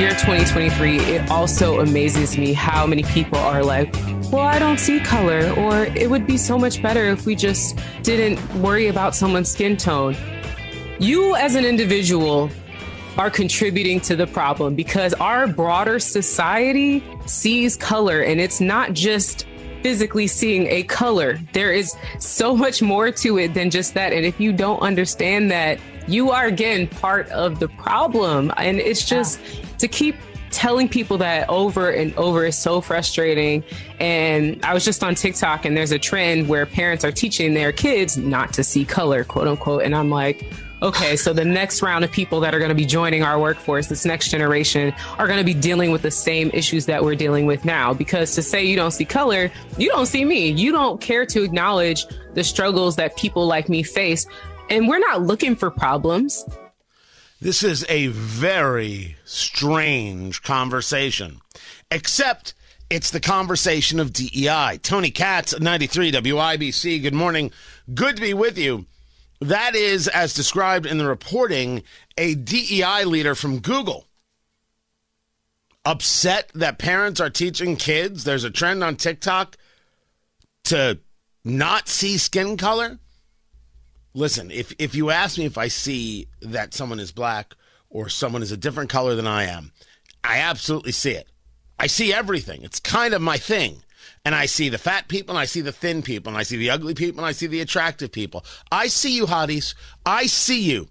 year 2023, it also amazes me how many people are like, well, I don't see color, or it would be so much better if we just didn't worry about someone's skin tone. You, as an individual, are contributing to the problem because our broader society sees color, and it's not just physically seeing a color. There is so much more to it than just that. And if you don't understand that, you are again part of the problem. And it's just to keep telling people that over and over is so frustrating. And I was just on TikTok and there's a trend where parents are teaching their kids not to see color, quote unquote. And I'm like, okay, so the next round of people that are going to be joining our workforce, this next generation, are going to be dealing with the same issues that we're dealing with now. Because to say you don't see color, you don't see me. You don't care to acknowledge the struggles that people like me face. And we're not looking for problems. This is a very strange conversation, except it's the conversation of DEI. Tony Katz, 93 WIBC. Good morning. Good to be with you. That is, as described in the reporting, a DEI leader from Google. Upset that parents are teaching kids, there's a trend on TikTok to not see skin color. Listen, if, if you ask me if I see that someone is black or someone is a different color than I am, I absolutely see it. I see everything. It's kind of my thing. And I see the fat people, and I see the thin people, and I see the ugly people, and I see the attractive people. I see you, hotties. I see you.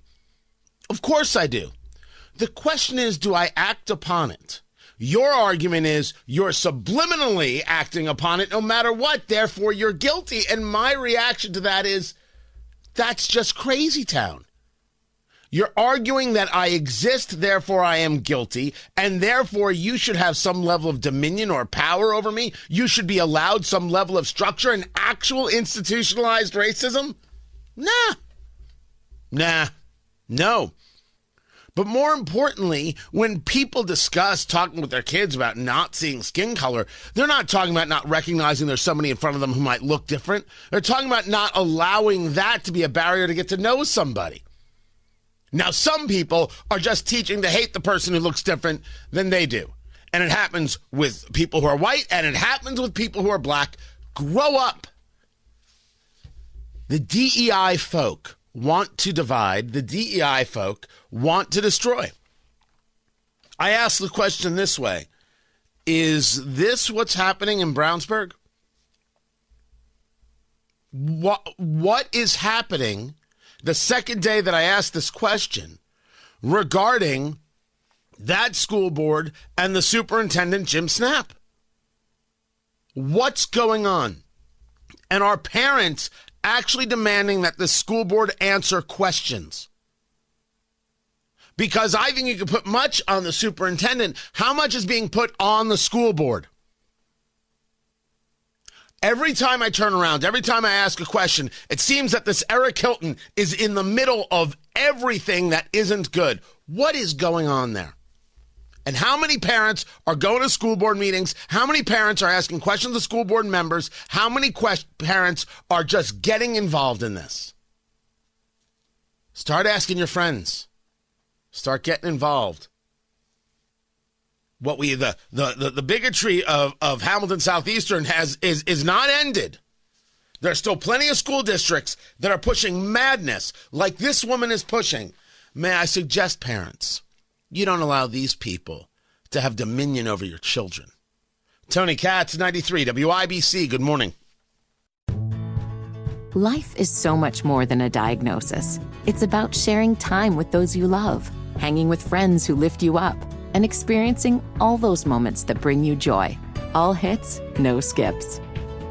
Of course I do. The question is, do I act upon it? Your argument is you're subliminally acting upon it no matter what, therefore you're guilty. And my reaction to that is that's just crazy town. You're arguing that I exist, therefore I am guilty, and therefore you should have some level of dominion or power over me. You should be allowed some level of structure and actual institutionalized racism? Nah. Nah. No. But more importantly, when people discuss talking with their kids about not seeing skin color, they're not talking about not recognizing there's somebody in front of them who might look different. They're talking about not allowing that to be a barrier to get to know somebody. Now, some people are just teaching to hate the person who looks different than they do. And it happens with people who are white and it happens with people who are black. Grow up. The DEI folk want to divide, the DEI folk want to destroy. I ask the question this way Is this what's happening in Brownsburg? What, what is happening the second day that I asked this question regarding that school board and the superintendent, Jim Snapp? What's going on? And our parents actually demanding that the school board answer questions? Because I think you can put much on the superintendent. How much is being put on the school board? Every time I turn around, every time I ask a question, it seems that this Eric Hilton is in the middle of everything that isn't good. What is going on there? And how many parents are going to school board meetings? How many parents are asking questions to school board members? How many parents are just getting involved in this? Start asking your friends. Start getting involved. What we the the the, the bigotry of, of Hamilton Southeastern has is is not ended. There are still plenty of school districts that are pushing madness like this woman is pushing. May I suggest, parents, you don't allow these people to have dominion over your children. Tony Katz, 93 WIBC, good morning. Life is so much more than a diagnosis. It's about sharing time with those you love, hanging with friends who lift you up, and experiencing all those moments that bring you joy. All hits, no skips.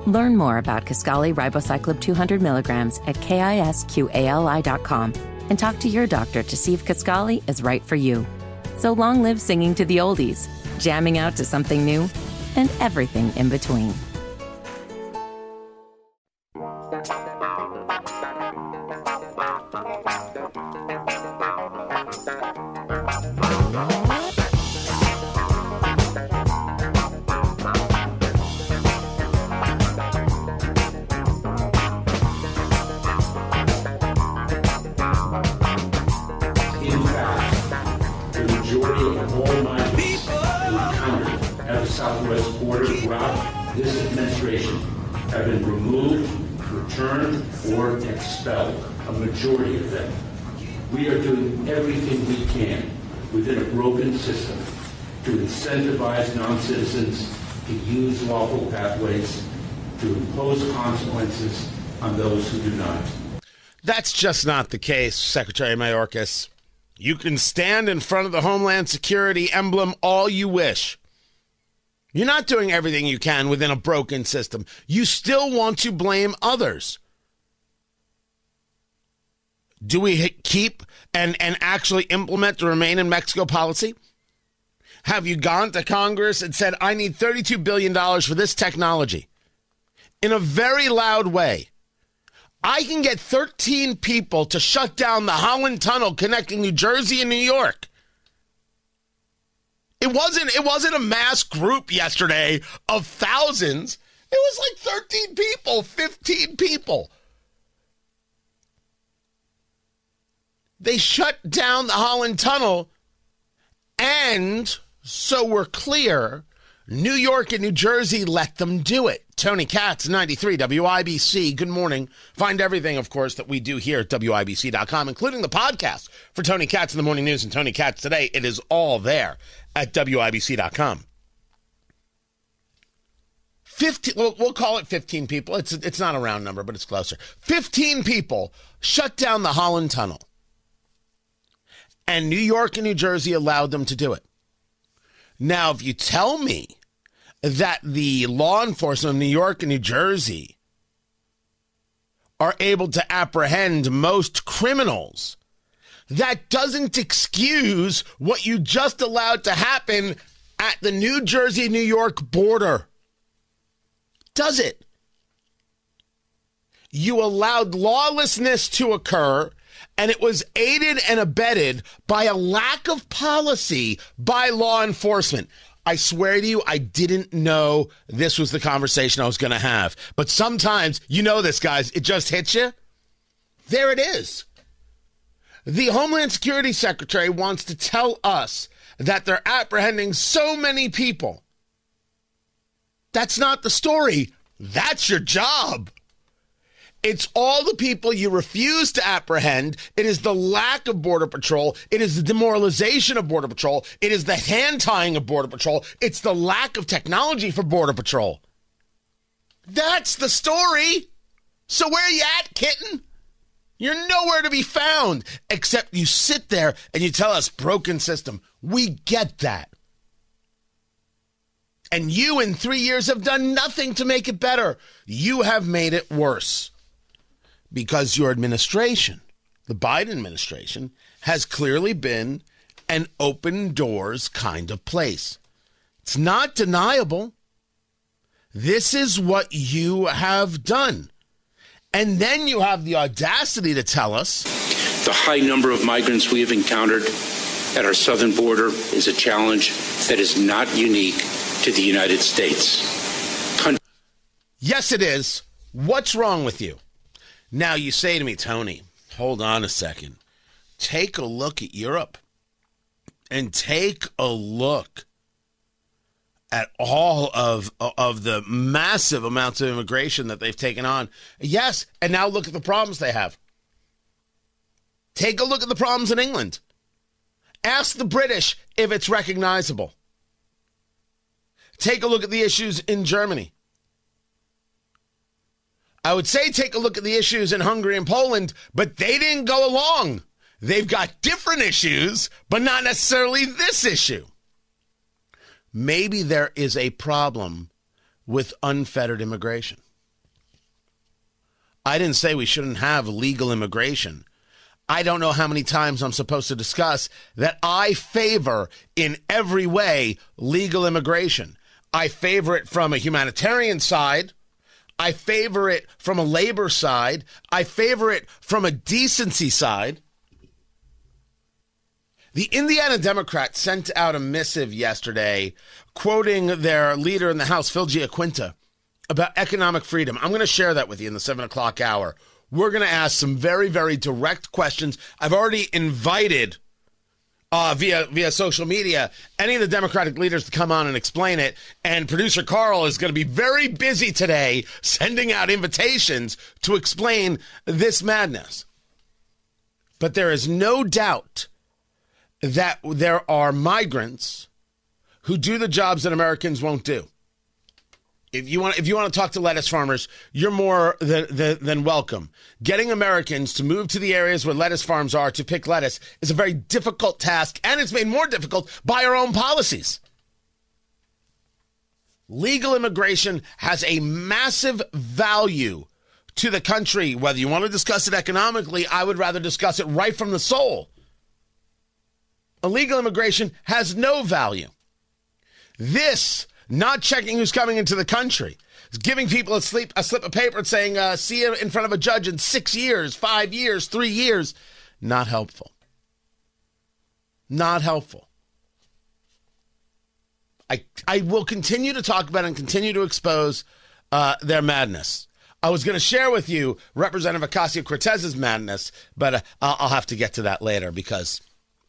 Learn more about Kisqali Ribociclib 200 milligrams at kisqali.com and talk to your doctor to see if Kisqali is right for you. So long live singing to the oldies, jamming out to something new, and everything in between. Have been removed, returned, or expelled. A majority of them. We are doing everything we can within a broken system to incentivize non-citizens to use lawful pathways, to impose consequences on those who do not. That's just not the case, Secretary Mayorkas. You can stand in front of the Homeland Security emblem all you wish. You're not doing everything you can within a broken system. You still want to blame others. Do we keep and, and actually implement the Remain in Mexico policy? Have you gone to Congress and said, I need $32 billion for this technology? In a very loud way. I can get 13 people to shut down the Holland Tunnel connecting New Jersey and New York. It wasn't it wasn't a mass group yesterday of thousands. It was like 13 people, 15 people. They shut down the Holland Tunnel and so we're clear, New York and New Jersey let them do it. Tony Katz, 93 WIBC. Good morning. Find everything, of course, that we do here at WIBC.com, including the podcast for Tony Katz in the Morning News and Tony Katz Today. It is all there at WIBC.com. 15, we'll, we'll call it 15 people. It's, it's not a round number, but it's closer. 15 people shut down the Holland Tunnel. And New York and New Jersey allowed them to do it. Now, if you tell me that the law enforcement of New York and New Jersey are able to apprehend most criminals, that doesn't excuse what you just allowed to happen at the New Jersey New York border. Does it? You allowed lawlessness to occur and it was aided and abetted by a lack of policy by law enforcement. I swear to you, I didn't know this was the conversation I was going to have. But sometimes, you know this, guys, it just hits you. There it is. The Homeland Security Secretary wants to tell us that they're apprehending so many people. That's not the story. That's your job. It's all the people you refuse to apprehend. It is the lack of Border Patrol. It is the demoralization of Border Patrol. It is the hand tying of Border Patrol. It's the lack of technology for Border Patrol. That's the story. So where are you at, kitten? You're nowhere to be found except you sit there and you tell us broken system. We get that. And you in three years have done nothing to make it better. You have made it worse because your administration, the Biden administration, has clearly been an open doors kind of place. It's not deniable. This is what you have done. And then you have the audacity to tell us The high number of migrants we have encountered at our southern border is a challenge that is not unique to the United States. Yes, it is. What's wrong with you? Now you say to me, Tony, hold on a second. Take a look at Europe and take a look at all of of the massive amounts of immigration that they've taken on. Yes, and now look at the problems they have. Take a look at the problems in England. Ask the British if it's recognizable. Take a look at the issues in Germany. I would say take a look at the issues in Hungary and Poland, but they didn't go along. They've got different issues, but not necessarily this issue. Maybe there is a problem with unfettered immigration. I didn't say we shouldn't have legal immigration. I don't know how many times I'm supposed to discuss that I favor in every way legal immigration. I favor it from a humanitarian side. I favor it from a labor side. I favor it from a decency side. The Indiana Democrats sent out a missive yesterday quoting their leader in the House, Phil Giaquinta, about economic freedom. I'm going to share that with you in the seven o'clock hour. We're going to ask some very, very direct questions. I've already invited uh, via via social media any of the Democratic leaders to come on and explain it. And producer Carl is going to be very busy today sending out invitations to explain this madness. But there is no doubt that there are migrants who do the jobs that Americans won't do. If you want, if you want to talk to lettuce farmers, you're more than, than, than, welcome. Getting Americans to move to the areas where lettuce farms are to pick lettuce is a very difficult task, and it's made more difficult by our own policies. Legal immigration has a massive value to the country. Whether you want to discuss it economically, I would rather discuss it right from the soul. Illegal immigration has no value. This not checking who's coming into the country, giving people a slip a slip of paper saying, uh, "See you in front of a judge in six years, five years, three years," not helpful. Not helpful. I I will continue to talk about and continue to expose uh, their madness. I was going to share with you Representative Ocasio Cortez's madness, but uh, I'll have to get to that later because,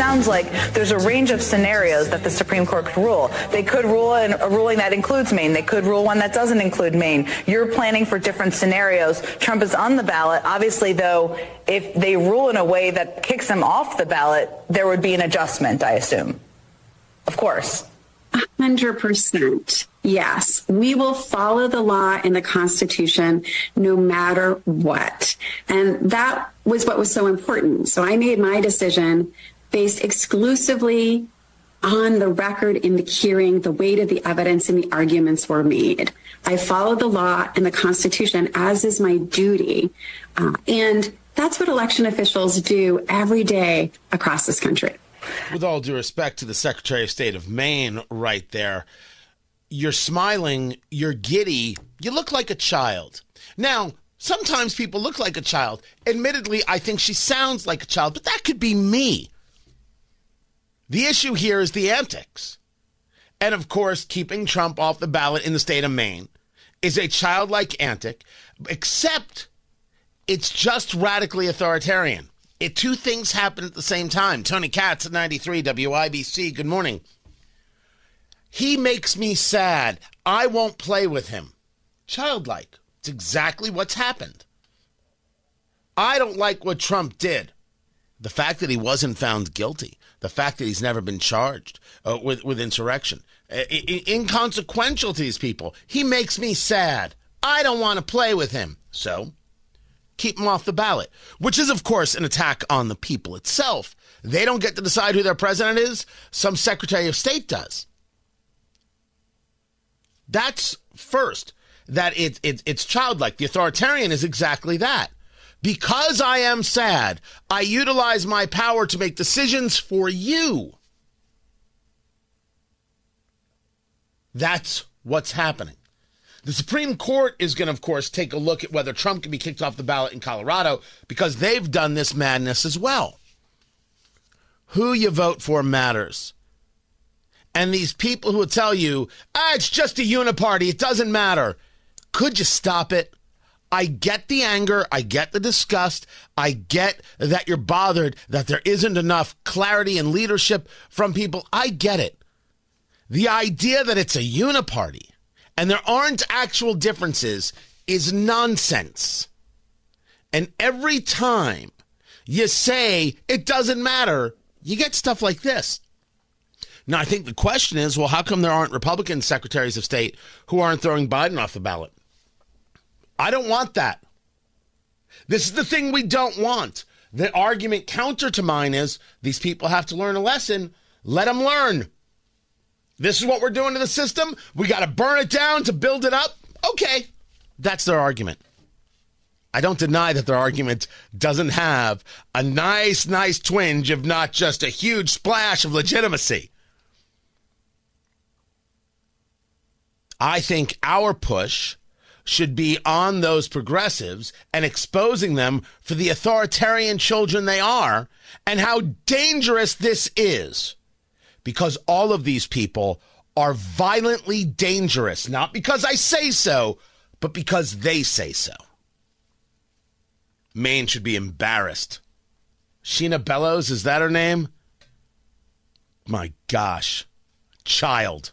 Sounds like there's a range of scenarios that the Supreme Court could rule. They could rule in a ruling that includes Maine. They could rule one that doesn't include Maine. You're planning for different scenarios. Trump is on the ballot. Obviously, though, if they rule in a way that kicks him off the ballot, there would be an adjustment, I assume. Of course. 100%. Yes, we will follow the law and the Constitution no matter what. And that was what was so important. So I made my decision based exclusively on the record in the hearing, the weight of the evidence and the arguments were made. I follow the law and the Constitution as is my duty. Uh, and that's what election officials do every day across this country. With all due respect to the Secretary of State of Maine, right there, you're smiling, you're giddy, you look like a child. Now, sometimes people look like a child. Admittedly, I think she sounds like a child, but that could be me. The issue here is the antics. And of course, keeping Trump off the ballot in the state of Maine is a childlike antic, except it's just radically authoritarian. It, two things happen at the same time. Tony Katz at 93 WIBC. Good morning. He makes me sad. I won't play with him. Childlike. It's exactly what's happened. I don't like what Trump did. The fact that he wasn't found guilty the fact that he's never been charged uh, with with insurrection, I- I- inconsequential to these people. He makes me sad. I don't want to play with him. So keep him off the ballot, which is, of course, an attack on the people itself. They don't get to decide who their president is. Some Secretary of State does. That's first. That it, it, it's childlike. The authoritarian is exactly that. Because I am sad, I utilize my power to make decisions for you. That's what's happening. The Supreme Court is going to, of course, take a look at whether Trump can be kicked off the ballot in Colorado because they've done this madness as well. Who you vote for matters. And these people who will tell you, ah, it's just a uniparty, it doesn't matter. Could you stop it? I get the anger. I get the disgust. I get that you're bothered that there isn't enough clarity and leadership from people. I get it. The idea that it's a uniparty and there aren't actual differences is nonsense. And every time you say it doesn't matter, you get stuff like this. Now, I think the question is well, how come there aren't Republican secretaries of state who aren't throwing Biden off the ballot? I don't want that. This is the thing we don't want. The argument counter to mine is these people have to learn a lesson. Let them learn. This is what we're doing to the system. We got to burn it down to build it up. Okay. That's their argument. I don't deny that their argument doesn't have a nice, nice twinge, if not just a huge splash of legitimacy. I think our push should be on those progressives and exposing them for the authoritarian children they are and how dangerous this is. Because all of these people are violently dangerous, not because I say so, but because they say so. Maine should be embarrassed. Shenna Bellows, is that her name? My gosh. Child.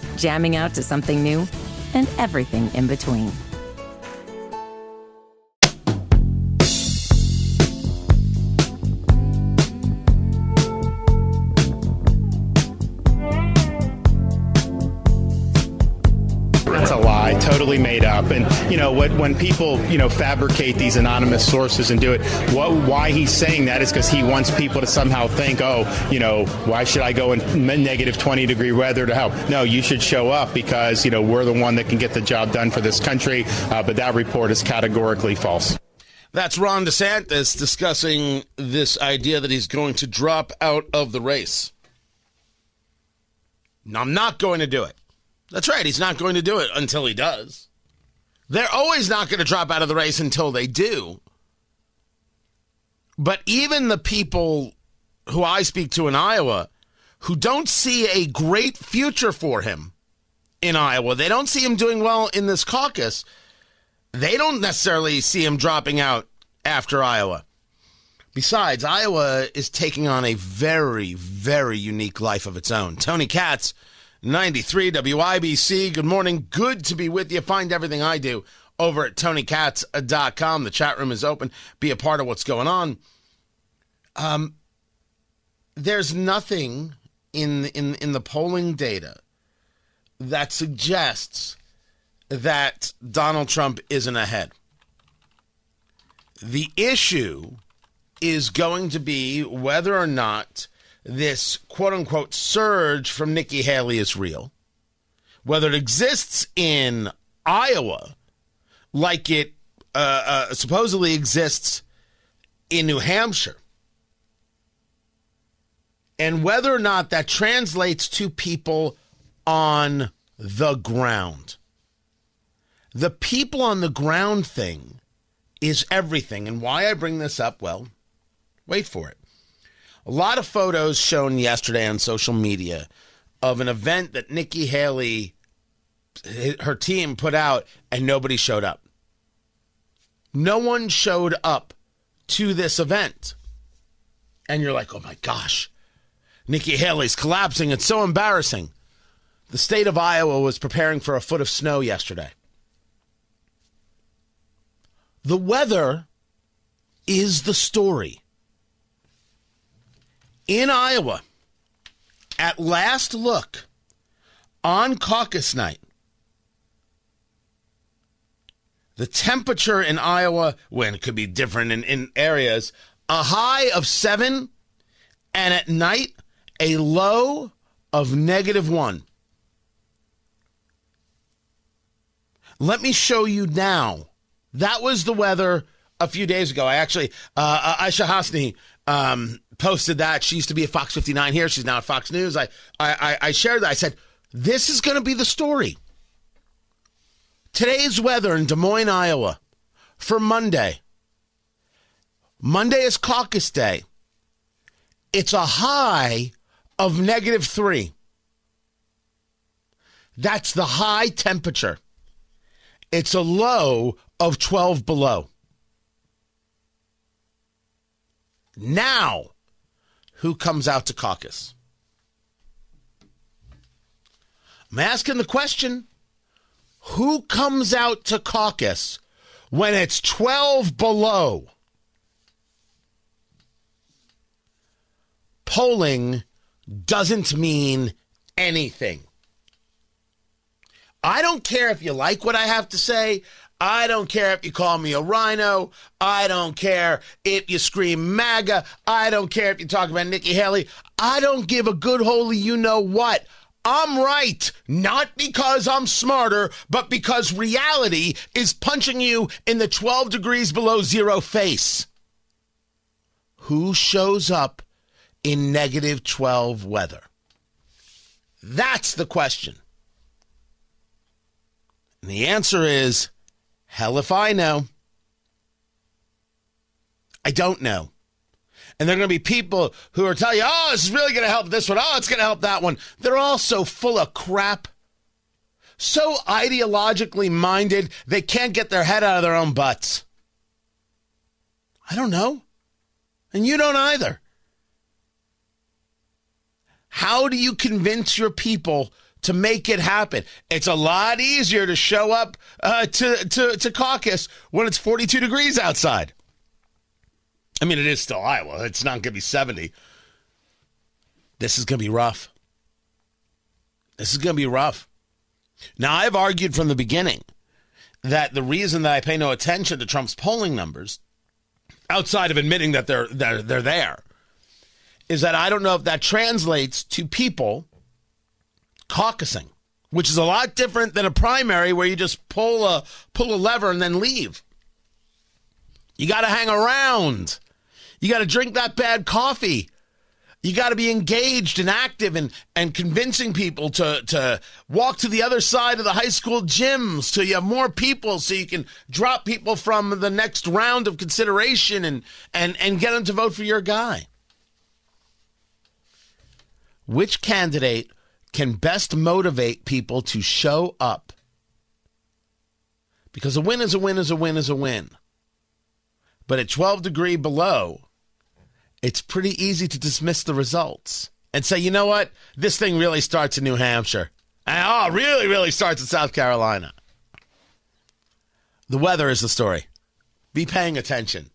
jamming out to something new, and everything in between. Totally made up. And you know what? When people you know fabricate these anonymous sources and do it, what? Why he's saying that is because he wants people to somehow think, oh, you know, why should I go in negative 20 degree weather to help? No, you should show up because you know we're the one that can get the job done for this country. Uh, but that report is categorically false. That's Ron DeSantis discussing this idea that he's going to drop out of the race. I'm not going to do it. That's right. He's not going to do it until he does. They're always not going to drop out of the race until they do. But even the people who I speak to in Iowa who don't see a great future for him in Iowa, they don't see him doing well in this caucus. They don't necessarily see him dropping out after Iowa. Besides, Iowa is taking on a very, very unique life of its own. Tony Katz. 93 WIBC. Good morning. Good to be with you. Find everything I do over at tonykatz.com. The chat room is open. Be a part of what's going on. Um, there's nothing in in in the polling data that suggests that Donald Trump isn't ahead. The issue is going to be whether or not this quote unquote surge from Nikki Haley is real, whether it exists in Iowa like it uh, uh, supposedly exists in New Hampshire, and whether or not that translates to people on the ground. The people on the ground thing is everything. And why I bring this up, well, wait for it. A lot of photos shown yesterday on social media of an event that Nikki Haley, her team put out, and nobody showed up. No one showed up to this event. And you're like, oh my gosh, Nikki Haley's collapsing. It's so embarrassing. The state of Iowa was preparing for a foot of snow yesterday. The weather is the story in Iowa, at last look, on caucus night, the temperature in Iowa, when it could be different in, in areas, a high of seven, and at night, a low of negative one. Let me show you now. That was the weather a few days ago. I actually, uh, uh Aisha um, posted that. She used to be at Fox 59 here. She's now at Fox News. I, I, I shared that. I said, this is going to be the story. Today's weather in Des Moines, Iowa for Monday. Monday is caucus day. It's a high of negative three. That's the high temperature. It's a low of 12 below. Now, who comes out to caucus? I'm asking the question who comes out to caucus when it's 12 below? Polling doesn't mean anything. I don't care if you like what I have to say. I don't care if you call me a RINO. I don't care if you scream MAGA. I don't care if you talk about Nikki Haley. I don't give a good holy you know what. I'm right, not because I'm smarter, but because reality is punching you in the 12 degrees below zero face. Who shows up in negative 12 weather? That's the question. And the answer is hell if I know. I don't know. And there are going to be people who are telling you, oh, this is really going to help this one. Oh, it's going to help that one. They're all so full of crap, so ideologically minded, they can't get their head out of their own butts. I don't know. And you don't either. How do you convince your people to make it happen? It's a lot easier to show up uh, to, to, to caucus when it's 42 degrees outside. I mean, it is still Iowa. It's not going to be 70. This is going to be rough. This is going to be rough. Now, I've argued from the beginning that the reason that I pay no attention to Trump's polling numbers, outside of admitting that they're, they're, they're there, is that I don't know if that translates to people caucusing, which is a lot different than a primary where you just pull a pull a lever and then leave. You got to hang around. You got to drink that bad coffee. You got to be engaged and active and, and convincing people to, to walk to the other side of the high school gym so you have more people so you can drop people from the next round of consideration and, and, and get them to vote for your guy. Which candidate can best motivate people to show up? Because a win is a win is a win is a win. But at 12 degree below, it's pretty easy to dismiss the results and say, you know what? This thing really starts in New Hampshire. And, oh, really, really starts in South Carolina. The weather is the story. Be paying attention.